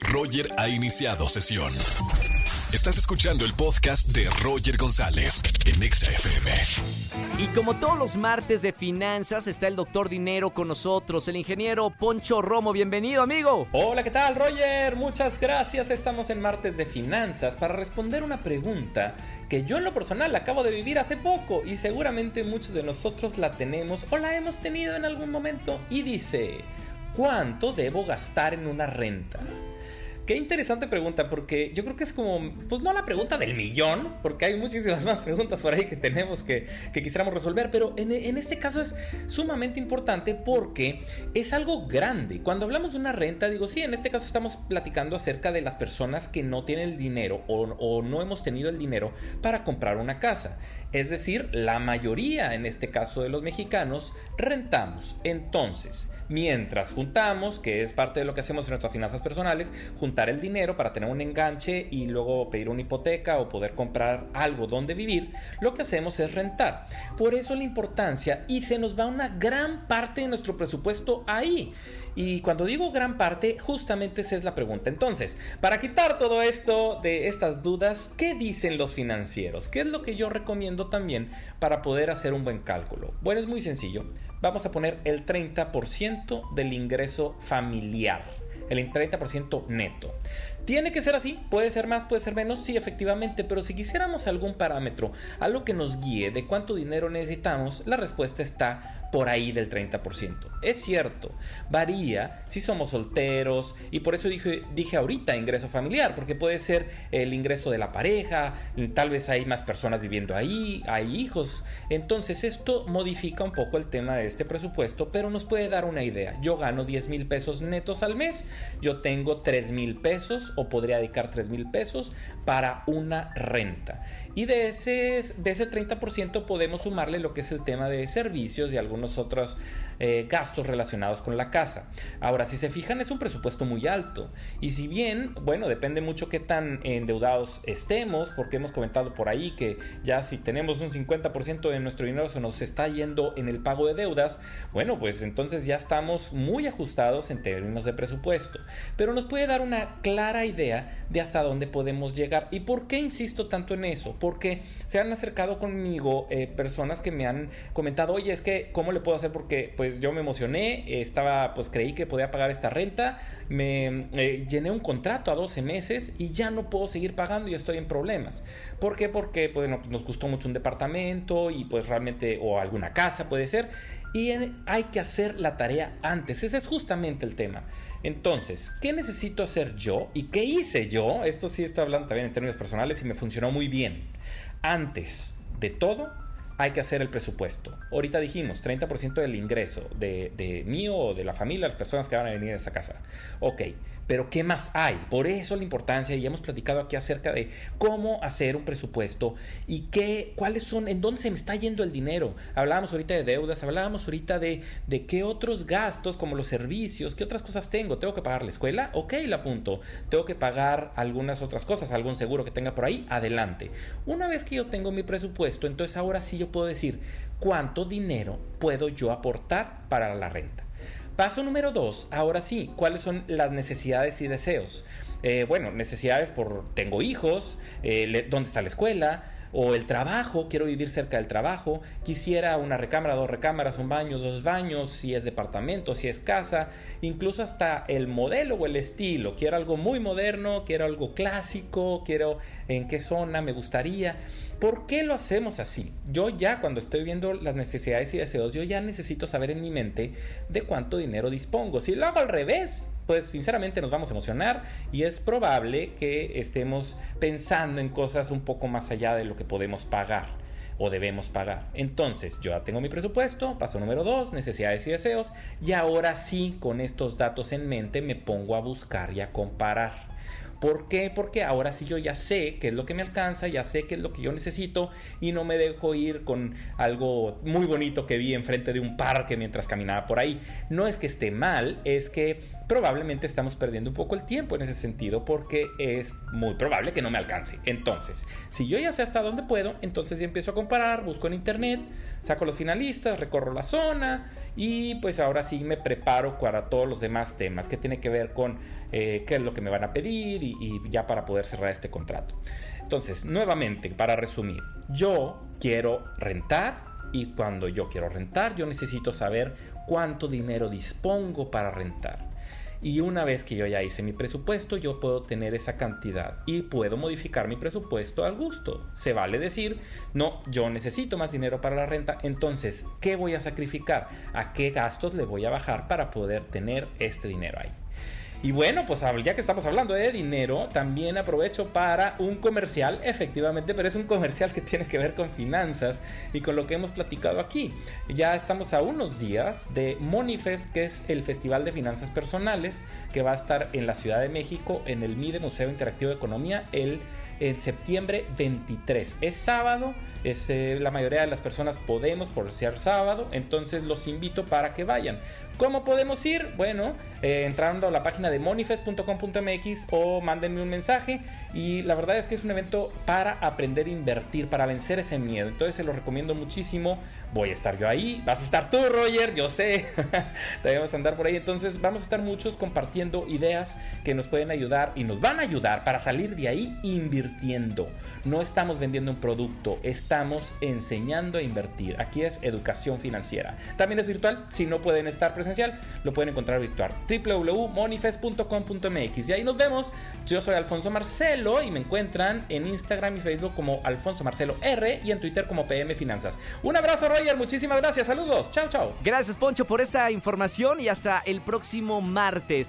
Roger ha iniciado sesión. Estás escuchando el podcast de Roger González en XFM. Y como todos los martes de finanzas, está el doctor Dinero con nosotros, el ingeniero Poncho Romo. Bienvenido, amigo. Hola, ¿qué tal, Roger? Muchas gracias. Estamos en martes de finanzas para responder una pregunta que yo en lo personal acabo de vivir hace poco y seguramente muchos de nosotros la tenemos o la hemos tenido en algún momento. Y dice, ¿cuánto debo gastar en una renta? Qué interesante pregunta, porque yo creo que es como, pues no la pregunta del millón, porque hay muchísimas más preguntas por ahí que tenemos que, que quisiéramos resolver, pero en, este caso es sumamente importante porque es algo grande. Cuando hablamos de una renta, digo, sí, en este caso estamos platicando acerca de las personas que no tienen el dinero o, o no hemos tenido el dinero para comprar una casa. Es decir, la mayoría, en este caso de los mexicanos, rentamos. Entonces, mientras juntamos, que es parte de lo que hacemos en nuestras finanzas personales, el dinero para tener un enganche y luego pedir una hipoteca o poder comprar algo donde vivir, lo que hacemos es rentar. Por eso la importancia y se nos va una gran parte de nuestro presupuesto ahí. Y cuando digo gran parte, justamente esa es la pregunta. Entonces, para quitar todo esto de estas dudas, ¿qué dicen los financieros? ¿Qué es lo que yo recomiendo también para poder hacer un buen cálculo? Bueno, es muy sencillo. Vamos a poner el 30% del ingreso familiar el 30% neto. ¿Tiene que ser así? ¿Puede ser más? ¿Puede ser menos? Sí, efectivamente, pero si quisiéramos algún parámetro, algo que nos guíe de cuánto dinero necesitamos, la respuesta está por ahí del 30%. Es cierto, varía si somos solteros y por eso dije, dije ahorita ingreso familiar, porque puede ser el ingreso de la pareja, tal vez hay más personas viviendo ahí, hay hijos. Entonces esto modifica un poco el tema de este presupuesto, pero nos puede dar una idea. Yo gano 10 mil pesos netos al mes, yo tengo 3 mil pesos o podría dedicar 3 mil pesos para una renta. Y de ese, de ese 30% podemos sumarle lo que es el tema de servicios y algunos otros eh, gastos relacionados con la casa. Ahora, si se fijan, es un presupuesto muy alto. Y si bien, bueno, depende mucho qué tan endeudados estemos, porque hemos comentado por ahí que ya si tenemos un 50% de nuestro dinero se nos está yendo en el pago de deudas, bueno, pues entonces ya estamos muy ajustados en términos de presupuesto. Pero nos puede dar una clara idea de hasta dónde podemos llegar. ¿Y por qué insisto tanto en eso? Porque se han acercado conmigo eh, personas que me han comentado, oye, es que, ¿cómo le puedo hacer? Porque pues yo me emocioné, estaba, pues creí que podía pagar esta renta, me eh, llené un contrato a 12 meses y ya no puedo seguir pagando y estoy en problemas. ¿Por qué? Porque pues, nos gustó mucho un departamento y pues realmente, o alguna casa puede ser, y hay que hacer la tarea antes. Ese es justamente el tema. Entonces, ¿qué necesito hacer yo? ¿Y qué hice yo? Esto sí estoy hablando también en términos personales y me funcionó muy bien. Antes de todo, hay que hacer el presupuesto. Ahorita dijimos 30% del ingreso de, de mío o de la familia, las personas que van a venir a esa casa. Ok, pero ¿qué más hay? Por eso la importancia, y hemos platicado aquí acerca de cómo hacer un presupuesto y qué, cuáles son, en dónde se me está yendo el dinero. Hablábamos ahorita de deudas, hablábamos ahorita de, de qué otros gastos, como los servicios, qué otras cosas tengo. ¿Tengo que pagar la escuela? Ok, la apunto. ¿Tengo que pagar algunas otras cosas, algún seguro que tenga por ahí? Adelante. Una vez que yo tengo mi presupuesto, entonces ahora sí yo puedo decir cuánto dinero puedo yo aportar para la renta. Paso número dos, ahora sí, ¿cuáles son las necesidades y deseos? Eh, bueno, necesidades por tengo hijos, eh, dónde está la escuela, o el trabajo, quiero vivir cerca del trabajo, quisiera una recámara, dos recámaras, un baño, dos baños, si es departamento, si es casa, incluso hasta el modelo o el estilo, quiero algo muy moderno, quiero algo clásico, quiero en qué zona me gustaría. ¿Por qué lo hacemos así? Yo ya cuando estoy viendo las necesidades y deseos, yo ya necesito saber en mi mente de cuánto dinero dispongo. Si lo hago al revés, pues sinceramente nos vamos a emocionar y es probable que estemos pensando en cosas un poco más allá de lo que podemos pagar o debemos pagar. Entonces, yo ya tengo mi presupuesto, paso número dos, necesidades y deseos, y ahora sí, con estos datos en mente, me pongo a buscar y a comparar. ¿Por qué? Porque ahora sí yo ya sé qué es lo que me alcanza, ya sé qué es lo que yo necesito y no me dejo ir con algo muy bonito que vi enfrente de un parque mientras caminaba por ahí. No es que esté mal, es que probablemente estamos perdiendo un poco el tiempo en ese sentido porque es muy probable que no me alcance. Entonces, si yo ya sé hasta dónde puedo, entonces ya empiezo a comparar, busco en internet, saco los finalistas, recorro la zona y pues ahora sí me preparo para todos los demás temas que tiene que ver con eh, qué es lo que me van a pedir y, y ya para poder cerrar este contrato. Entonces, nuevamente, para resumir, yo quiero rentar y cuando yo quiero rentar, yo necesito saber cuánto dinero dispongo para rentar. Y una vez que yo ya hice mi presupuesto, yo puedo tener esa cantidad y puedo modificar mi presupuesto al gusto. Se vale decir, no, yo necesito más dinero para la renta, entonces, ¿qué voy a sacrificar? ¿A qué gastos le voy a bajar para poder tener este dinero ahí? Y bueno, pues ya que estamos hablando de dinero, también aprovecho para un comercial, efectivamente, pero es un comercial que tiene que ver con finanzas y con lo que hemos platicado aquí. Ya estamos a unos días de Monifest, que es el Festival de Finanzas Personales, que va a estar en la Ciudad de México, en el MIDE Museo Interactivo de Economía, el en septiembre 23. Es sábado, es, eh, la mayoría de las personas podemos por ser sábado, entonces los invito para que vayan. ¿Cómo podemos ir? Bueno, eh, entrando a la página de monifest.com.mx o mándenme un mensaje y la verdad es que es un evento para aprender a invertir, para vencer ese miedo. Entonces se lo recomiendo muchísimo. Voy a estar yo ahí, vas a estar tú, Roger, yo sé. Te vamos a andar por ahí. Entonces vamos a estar muchos compartiendo ideas que nos pueden ayudar y nos van a ayudar para salir de ahí invirtiendo. No estamos vendiendo un producto, estamos enseñando a invertir. Aquí es educación financiera. También es virtual, si no pueden estar presentes lo pueden encontrar virtual. www.monifest.com.mx. Y ahí nos vemos. Yo soy Alfonso Marcelo y me encuentran en Instagram y Facebook como Alfonso Marcelo R y en Twitter como PM Finanzas. Un abrazo, Roger. Muchísimas gracias. Saludos. Chao, chao. Gracias, Poncho, por esta información y hasta el próximo martes.